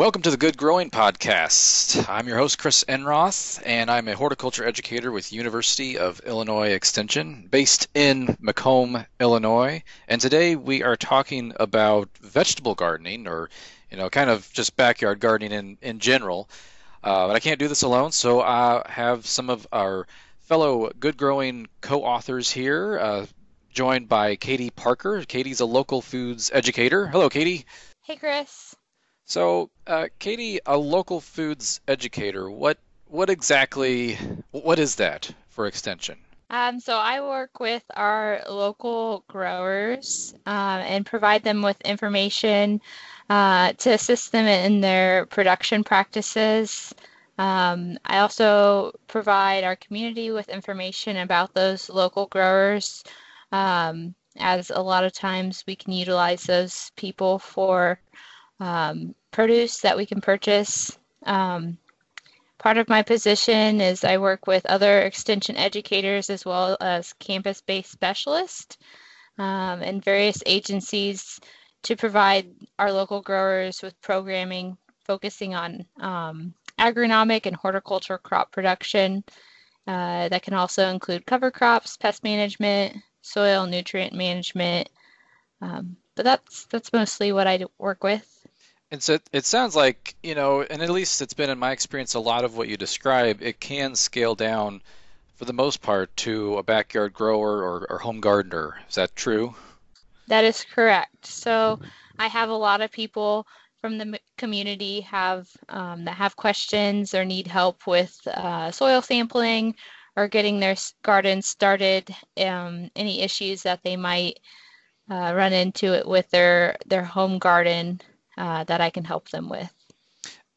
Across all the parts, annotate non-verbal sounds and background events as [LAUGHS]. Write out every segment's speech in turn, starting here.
Welcome to the Good Growing Podcast. I'm your host, Chris Enroth, and I'm a horticulture educator with University of Illinois Extension, based in Macomb, Illinois. And today we are talking about vegetable gardening, or you know, kind of just backyard gardening in in general. Uh, but I can't do this alone, so I have some of our fellow Good Growing co-authors here, uh, joined by Katie Parker. Katie's a local foods educator. Hello, Katie. Hey, Chris. So, uh, Katie, a local foods educator, what what exactly what is that for extension? Um, so I work with our local growers um, and provide them with information uh, to assist them in their production practices. Um, I also provide our community with information about those local growers, um, as a lot of times we can utilize those people for um, produce that we can purchase. Um, part of my position is I work with other extension educators as well as campus based specialists um, and various agencies to provide our local growers with programming focusing on um, agronomic and horticultural crop production. Uh, that can also include cover crops, pest management, soil nutrient management. Um, but that's that's mostly what I work with. And so it sounds like, you know, and at least it's been in my experience, a lot of what you describe, it can scale down for the most part to a backyard grower or, or home gardener. Is that true? That is correct. So I have a lot of people from the community have um, that have questions or need help with uh, soil sampling or getting their garden started. Um, any issues that they might uh, run into it with their their home garden uh, that I can help them with.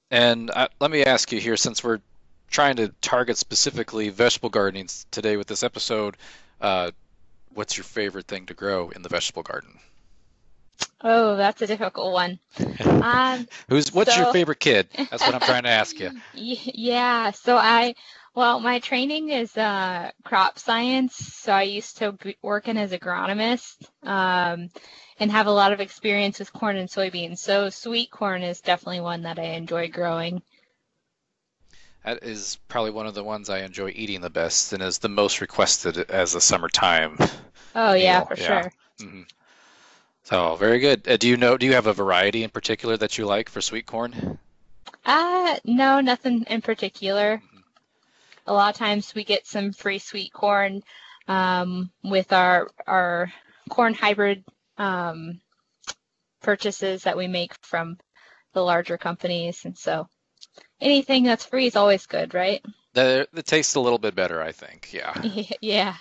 And uh, let me ask you here, since we're trying to target specifically vegetable gardening today with this episode, uh, what's your favorite thing to grow in the vegetable garden? Oh, that's a difficult one. [LAUGHS] Um, Who's what's so, your favorite kid? That's what I'm trying to ask you. [LAUGHS] Yeah, so I well, my training is uh, crop science, so I used to be working as agronomist um, and have a lot of experience with corn and soybeans. So sweet corn is definitely one that I enjoy growing. That is probably one of the ones I enjoy eating the best and is the most requested as a summertime. Oh yeah, meal. for yeah. sure. Mm-hmm. So very good. Uh, do you know? Do you have a variety in particular that you like for sweet corn? Uh, no, nothing in particular a lot of times we get some free sweet corn um, with our our corn hybrid um, purchases that we make from the larger companies, and so anything that's free is always good, right? The the tastes a little bit better, I think. Yeah. [LAUGHS] yeah.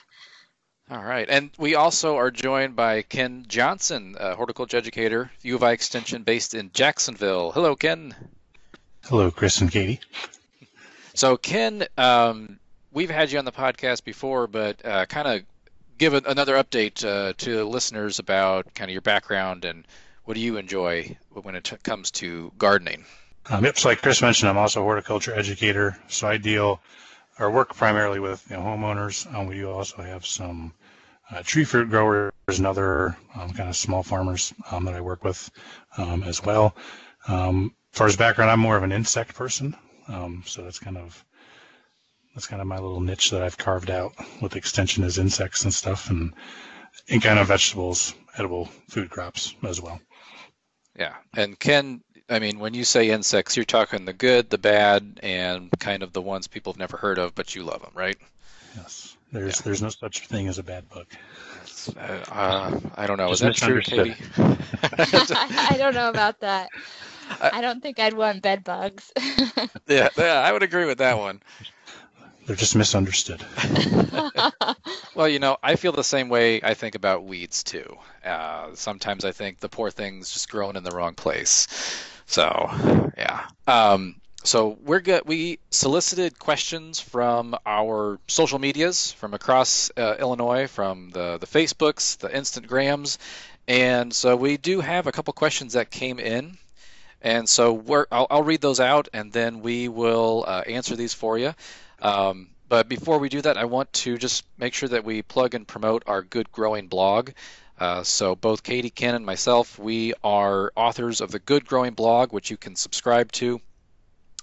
All right, and we also are joined by Ken Johnson, a horticulture educator, U of I Extension, based in Jacksonville. Hello, Ken. Hello, Chris and Katie. So, Ken, um, we've had you on the podcast before, but uh, kind of give a, another update uh, to listeners about kind of your background and what do you enjoy when it t- comes to gardening. Um, yep. So, like Chris mentioned, I'm also a horticulture educator. So I deal or work primarily with you know, homeowners. Um, we also have some uh, tree fruit growers and other um, kind of small farmers um, that I work with um, as well. Um, as far as background, I'm more of an insect person. Um, so that's kind of that's kind of my little niche that I've carved out with extension is insects and stuff, and and kind of vegetables, edible food crops as well. Yeah, and Ken, I mean, when you say insects, you're talking the good, the bad, and kind of the ones people have never heard of, but you love them, right? Yes. There's yeah. there's no such thing as a bad bug. Uh, uh, I don't know. Just Is that true, Katie? [LAUGHS] [LAUGHS] I don't know about that. I don't think I'd want bed bugs. [LAUGHS] yeah, yeah, I would agree with that one. They're just misunderstood. [LAUGHS] well, you know, I feel the same way I think about weeds too. Uh, sometimes I think the poor thing's just growing in the wrong place. So, yeah. Um, so we're good. We solicited questions from our social medias from across uh, Illinois, from the the Facebooks, the Instagrams, and so we do have a couple questions that came in. And so I'll, I'll read those out and then we will uh, answer these for you. Um, but before we do that, I want to just make sure that we plug and promote our Good Growing blog. Uh, so both Katie, Ken, and myself, we are authors of the Good Growing blog, which you can subscribe to.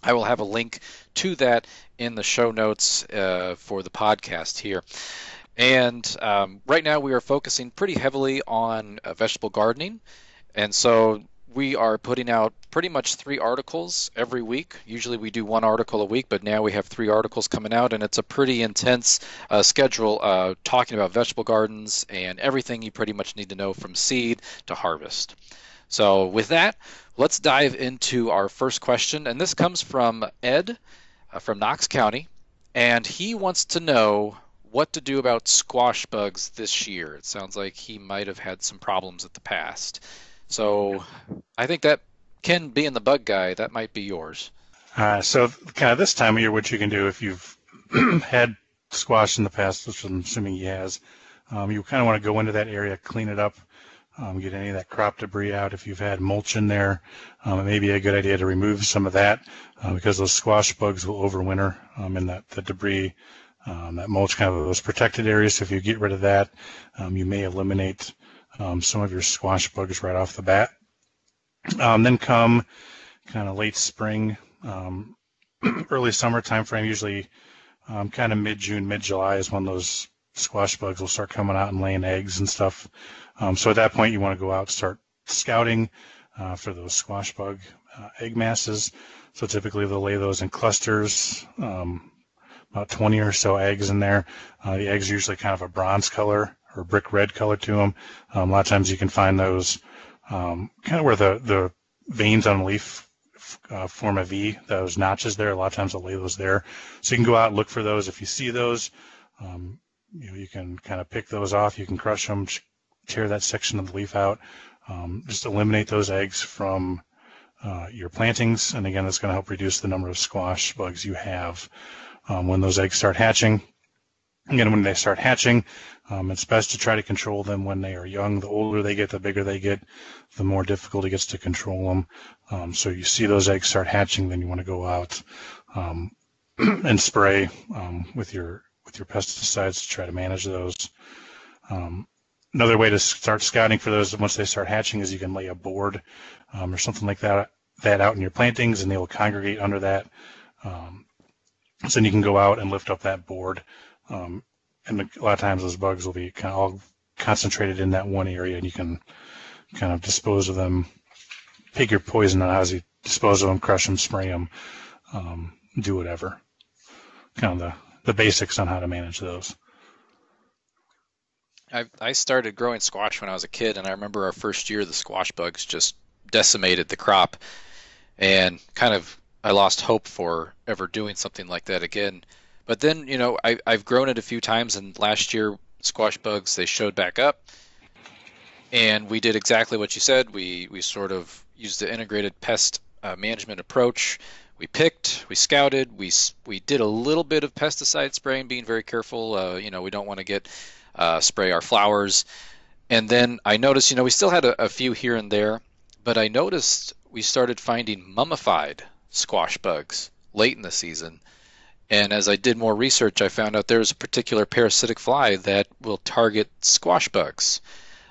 I will have a link to that in the show notes uh, for the podcast here. And um, right now we are focusing pretty heavily on uh, vegetable gardening. And so we are putting out pretty much three articles every week. Usually we do one article a week, but now we have three articles coming out, and it's a pretty intense uh, schedule uh, talking about vegetable gardens and everything you pretty much need to know from seed to harvest. So, with that, let's dive into our first question, and this comes from Ed uh, from Knox County, and he wants to know what to do about squash bugs this year. It sounds like he might have had some problems in the past. So I think that Ken being the bug guy, that might be yours. Uh, so kind of this time of year, what you can do if you've [CLEARS THROAT] had squash in the past, which I'm assuming he has, um, you kind of want to go into that area, clean it up, um, get any of that crop debris out. If you've had mulch in there, um, it may be a good idea to remove some of that uh, because those squash bugs will overwinter um, in that the debris, um, that mulch kind of those protected areas. So if you get rid of that, um, you may eliminate um, some of your squash bugs right off the bat. Um, then come kind of late spring, um, [CLEARS THROAT] early summer time frame, usually um, kind of mid June, mid July is when those squash bugs will start coming out and laying eggs and stuff. Um, so at that point, you want to go out and start scouting uh, for those squash bug uh, egg masses. So typically they'll lay those in clusters, um, about 20 or so eggs in there. Uh, the eggs are usually kind of a bronze color or brick red color to them. Um, a lot of times you can find those um, kind of where the, the veins on the leaf uh, form a V, those notches there. A lot of times I'll lay those there. So you can go out and look for those. If you see those, um, you know, you can kind of pick those off. You can crush them, tear that section of the leaf out. Um, just eliminate those eggs from uh, your plantings. And again, that's going to help reduce the number of squash bugs you have um, when those eggs start hatching. Again, when they start hatching, um, it's best to try to control them when they are young. The older they get, the bigger they get, the more difficult it gets to control them. Um, so you see those eggs start hatching, then you want to go out um, [CLEARS THROAT] and spray um, with your with your pesticides to try to manage those. Um, another way to start scouting for those once they start hatching is you can lay a board um, or something like that that out in your plantings, and they will congregate under that. so then you can go out and lift up that board um, and a lot of times those bugs will be kind of all concentrated in that one area, and you can kind of dispose of them, pick your poison on how you dispose of them, crush them, spray them, um, do whatever. Kind of the, the basics on how to manage those. I, I started growing squash when I was a kid, and I remember our first year the squash bugs just decimated the crop, and kind of I lost hope for ever doing something like that again. But then, you know, I, I've grown it a few times, and last year squash bugs they showed back up, and we did exactly what you said. We we sort of used the integrated pest uh, management approach. We picked, we scouted, we we did a little bit of pesticide spraying, being very careful. Uh, you know, we don't want to get uh, spray our flowers. And then I noticed, you know, we still had a, a few here and there, but I noticed we started finding mummified squash bugs late in the season and as I did more research, I found out there's a particular parasitic fly that will target squash bugs.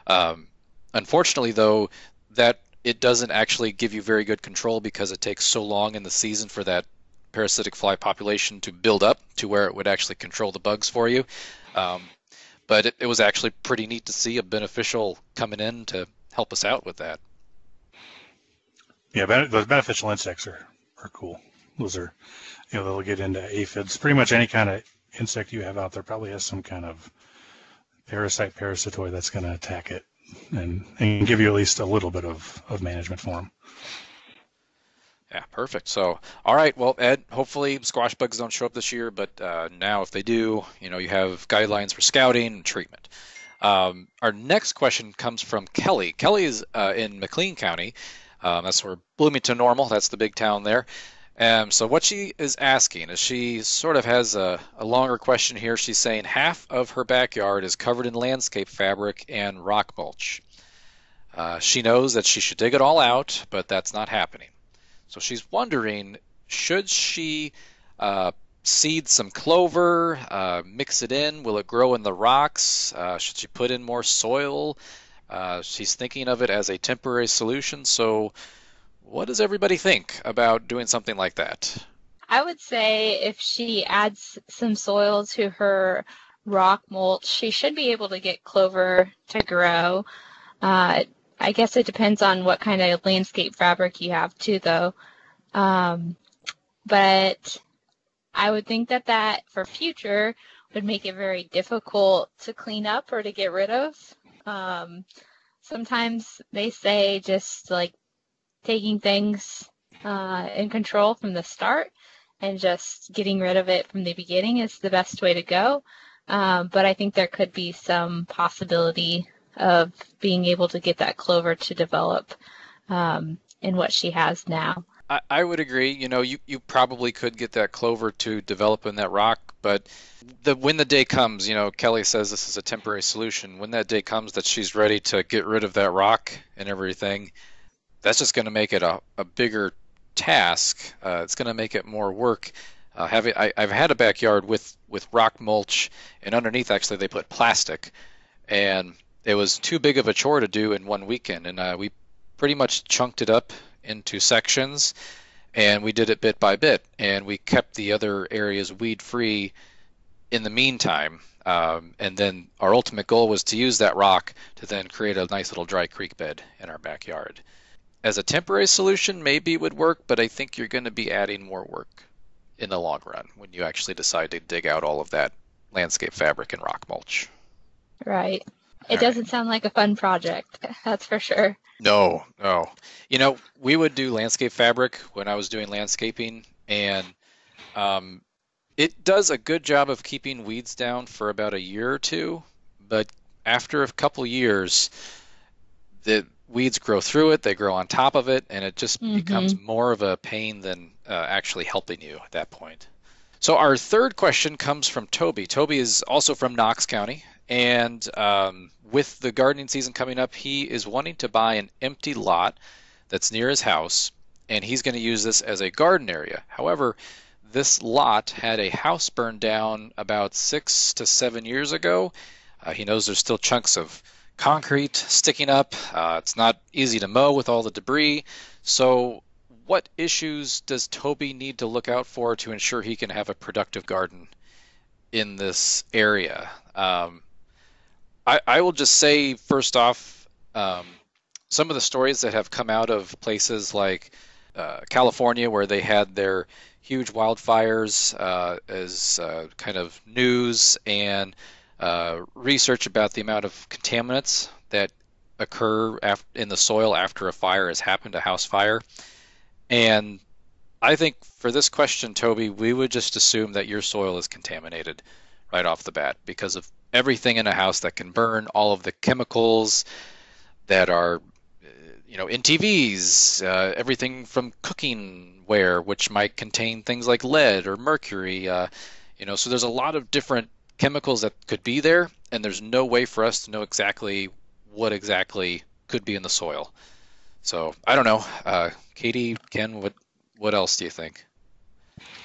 Um, unfortunately, though, that it doesn't actually give you very good control because it takes so long in the season for that parasitic fly population to build up to where it would actually control the bugs for you. Um, but it, it was actually pretty neat to see a beneficial coming in to help us out with that. Yeah, those beneficial insects are, are cool. Those are you know, they'll get into aphids. Pretty much any kind of insect you have out there probably has some kind of parasite, parasitoid that's going to attack it and, and give you at least a little bit of, of management for them. Yeah, perfect. So, all right. Well, Ed, hopefully squash bugs don't show up this year, but uh, now if they do, you know, you have guidelines for scouting and treatment. Um, our next question comes from Kelly. Kelly is uh, in McLean County. Um, that's where Bloomington Normal. That's the big town there. Um, so what she is asking is she sort of has a, a, longer question here. She's saying half of her backyard is covered in landscape fabric and rock mulch. Uh, she knows that she should dig it all out, but that's not happening. So she's wondering, should she uh, seed some clover, uh, mix it in? Will it grow in the rocks? Uh, should she put in more soil? Uh, she's thinking of it as a temporary solution. So, what does everybody think about doing something like that? I would say if she adds some soil to her rock mulch, she should be able to get clover to grow. Uh, I guess it depends on what kind of landscape fabric you have too, though. Um, but I would think that that for future would make it very difficult to clean up or to get rid of. Um, sometimes they say just like taking things uh, in control from the start and just getting rid of it from the beginning is the best way to go. Um, but I think there could be some possibility of being able to get that clover to develop um, in what she has now. I, I would agree. You know, you, you probably could get that clover to develop in that rock, but the when the day comes, you know, Kelly says this is a temporary solution. When that day comes that she's ready to get rid of that rock and everything, that's just going to make it a, a bigger task. Uh, it's going to make it more work. Uh, I, I've had a backyard with with rock mulch, and underneath actually they put plastic, and it was too big of a chore to do in one weekend, and uh, we pretty much chunked it up into sections, and we did it bit by bit, and we kept the other areas weed free in the meantime. Um, and then our ultimate goal was to use that rock to then create a nice little dry creek bed in our backyard as a temporary solution, maybe would work, but I think you're going to be adding more work in the long run when you actually decide to dig out all of that landscape fabric and rock mulch. Right. It all doesn't right. sound like a fun project, [LAUGHS] that's for sure. No, no. You know, we would do landscape fabric when I was doing landscaping, and um, it does a good job of keeping weeds down for about a year or two, but after a couple years, the weeds grow through it, they grow on top of it, and it just mm-hmm. becomes more of a pain than uh, actually helping you at that point. So, our third question comes from Toby. Toby is also from Knox County, and um, with the gardening season coming up, he is wanting to buy an empty lot that's near his house, and he's going to use this as a garden area. However, this lot had a house burned down about six to seven years ago. Uh, he knows there's still chunks of concrete sticking up. Uh, it's not easy to mow with all the debris. So, what issues does Toby need to look out for to ensure he can have a productive garden in this area? Um, I, I, will just say, first off, um, some of the stories that have come out of places like uh, California, where they had their huge wildfires uh, as uh, kind of news and uh, research about the amount of contaminants that occur in the soil after a fire has happened, a house fire. And I think for this question, Toby, we would just assume that your soil is contaminated right off the bat because of everything in a house that can burn, all of the chemicals that are, you know, in TVs, uh, everything from cooking ware, which might contain things like lead or mercury. Uh, you know, so there's a lot of different chemicals that could be there, and there's no way for us to know exactly what exactly could be in the soil. So I don't know, uh, Katie, Ken, what what else do you think?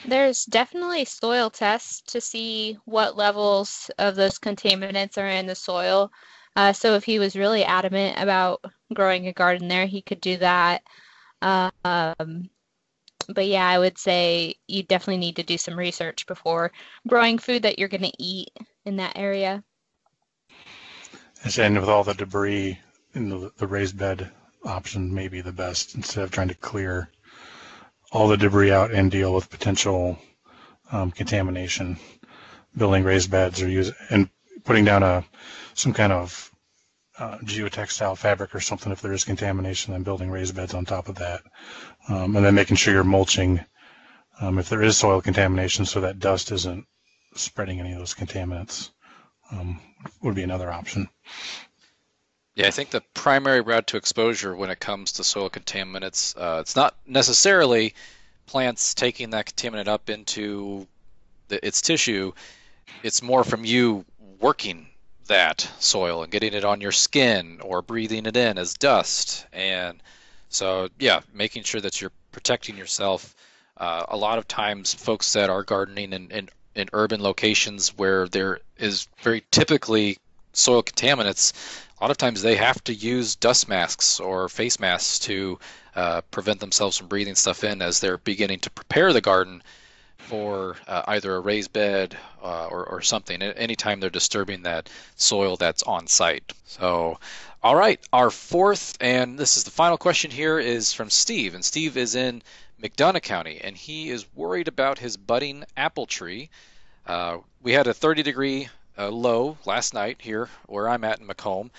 There's definitely soil tests to see what levels of those contaminants are in the soil. Uh, so if he was really adamant about growing a garden there, he could do that. Um, but yeah, I would say you definitely need to do some research before growing food that you're going to eat in that area. And with all the debris in the, the raised bed option may be the best instead of trying to clear all the debris out and deal with potential um, contamination. Building raised beds or use and putting down a some kind of uh, geotextile fabric or something if there is contamination, then building raised beds on top of that um, and then making sure you're mulching um, if there is soil contamination so that dust isn't spreading any of those contaminants um, would be another option. Yeah, I think the primary route to exposure when it comes to soil contaminants, uh, it's not necessarily plants taking that contaminant up into the, its tissue. It's more from you working that soil and getting it on your skin or breathing it in as dust and so yeah, making sure that you're protecting yourself. Uh, a lot of times, folks that are gardening in, in, in urban locations where there is very typically soil contaminants, a lot of times they have to use dust masks or face masks to uh, prevent themselves from breathing stuff in as they're beginning to prepare the garden for uh, either a raised bed uh, or, or something anytime they're disturbing that soil that's on site. So, all right, our fourth and this is the final question here is from Steve, and Steve is in McDonough County, and he is worried about his budding apple tree. Uh, we had a 30 degree uh, low last night here where I'm at in Macomb,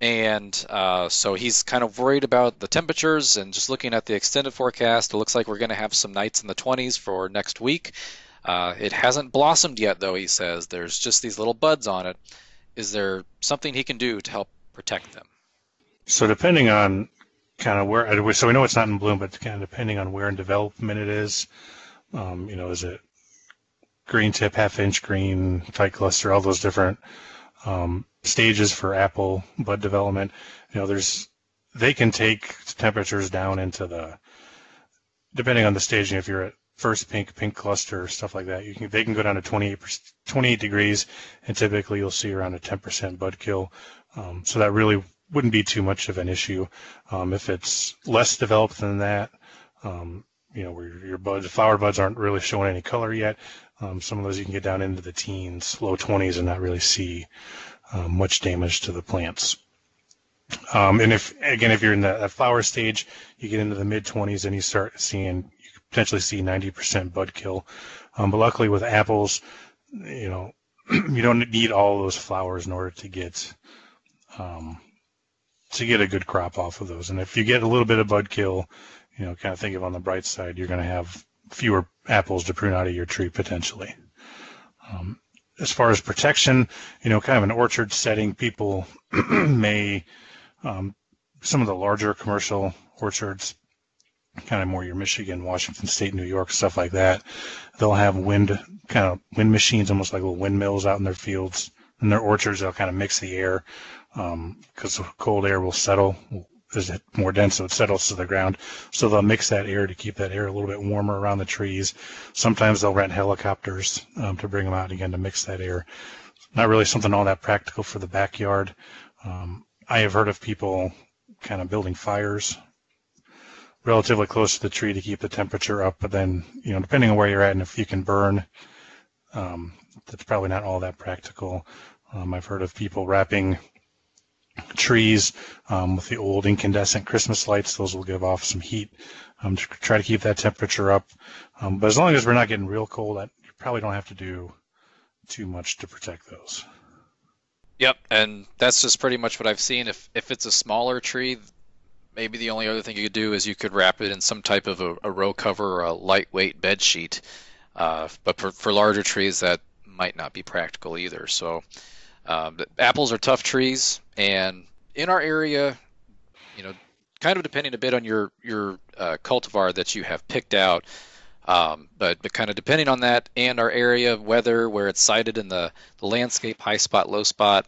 and uh, so he's kind of worried about the temperatures and just looking at the extended forecast. It looks like we're going to have some nights in the 20s for next week. Uh, it hasn't blossomed yet, though, he says. There's just these little buds on it. Is there something he can do to help protect them? So, depending on kind of where, so we know it's not in bloom, but kind of depending on where in development it is, um, you know, is it green tip, half inch green, tight cluster, all those different um, stages for apple bud development. You know, there's they can take temperatures down into the depending on the staging. If you're at first pink, pink cluster, stuff like that, you can they can go down to 28 28 degrees, and typically you'll see around a 10% bud kill. Um, so that really wouldn't be too much of an issue. Um, if it's less developed than that, um, you know, where your buds, flower buds aren't really showing any color yet, um, some of those you can get down into the teens, low 20s, and not really see um, much damage to the plants. Um, and if again, if you're in the flower stage, you get into the mid 20s and you start seeing, you potentially see 90% bud kill. Um, but luckily with apples, you know, [CLEARS THROAT] you don't need all those flowers in order to get um, to get a good crop off of those. And if you get a little bit of bud kill, you know, kind of think of on the bright side, you're going to have fewer apples to prune out of your tree potentially. Um, as far as protection, you know, kind of an orchard setting, people [CLEARS THROAT] may, um, some of the larger commercial orchards, kind of more your Michigan, Washington State, New York, stuff like that, they'll have wind, kind of wind machines, almost like little windmills out in their fields. In their orchards, they'll kind of mix the air because um, cold air will settle, is it more dense, so it settles to the ground. So they'll mix that air to keep that air a little bit warmer around the trees. Sometimes they'll rent helicopters um, to bring them out again to mix that air. Not really something all that practical for the backyard. Um, I have heard of people kind of building fires relatively close to the tree to keep the temperature up, but then, you know, depending on where you're at and if you can burn, um, that's probably not all that practical. Um, I've heard of people wrapping trees um, with the old incandescent Christmas lights. Those will give off some heat um, to try to keep that temperature up. Um, but as long as we're not getting real cold, that, you probably don't have to do too much to protect those. Yep, and that's just pretty much what I've seen. If if it's a smaller tree, maybe the only other thing you could do is you could wrap it in some type of a, a row cover or a lightweight bed sheet. Uh, but for, for larger trees, that might not be practical either. So um, apples are tough trees, and in our area, you know, kind of depending a bit on your your uh, cultivar that you have picked out, um, but but kind of depending on that and our area, weather, where it's sited in the, the landscape, high spot, low spot,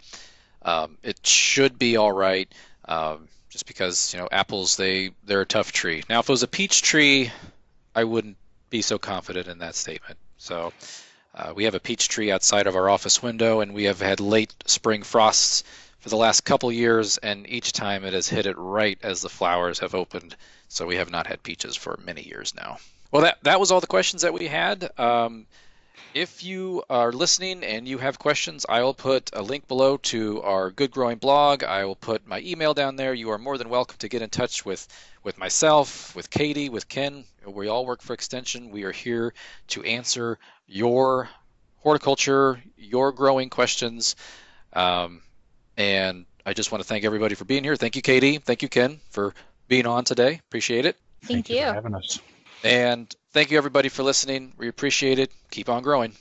um, it should be all right. Um, just because you know apples, they they're a tough tree. Now, if it was a peach tree, I wouldn't be so confident in that statement. So. Uh, we have a peach tree outside of our office window, and we have had late spring frosts for the last couple years, and each time it has hit it right as the flowers have opened. So we have not had peaches for many years now. Well, that that was all the questions that we had. Um, if you are listening and you have questions, I will put a link below to our Good Growing blog. I will put my email down there. You are more than welcome to get in touch with, with myself, with Katie, with Ken. We all work for Extension. We are here to answer your horticulture, your growing questions. Um, and I just want to thank everybody for being here. Thank you, Katie. Thank you, Ken, for being on today. Appreciate it. Thank, thank you. you for having us. And thank you, everybody, for listening. We appreciate it. Keep on growing.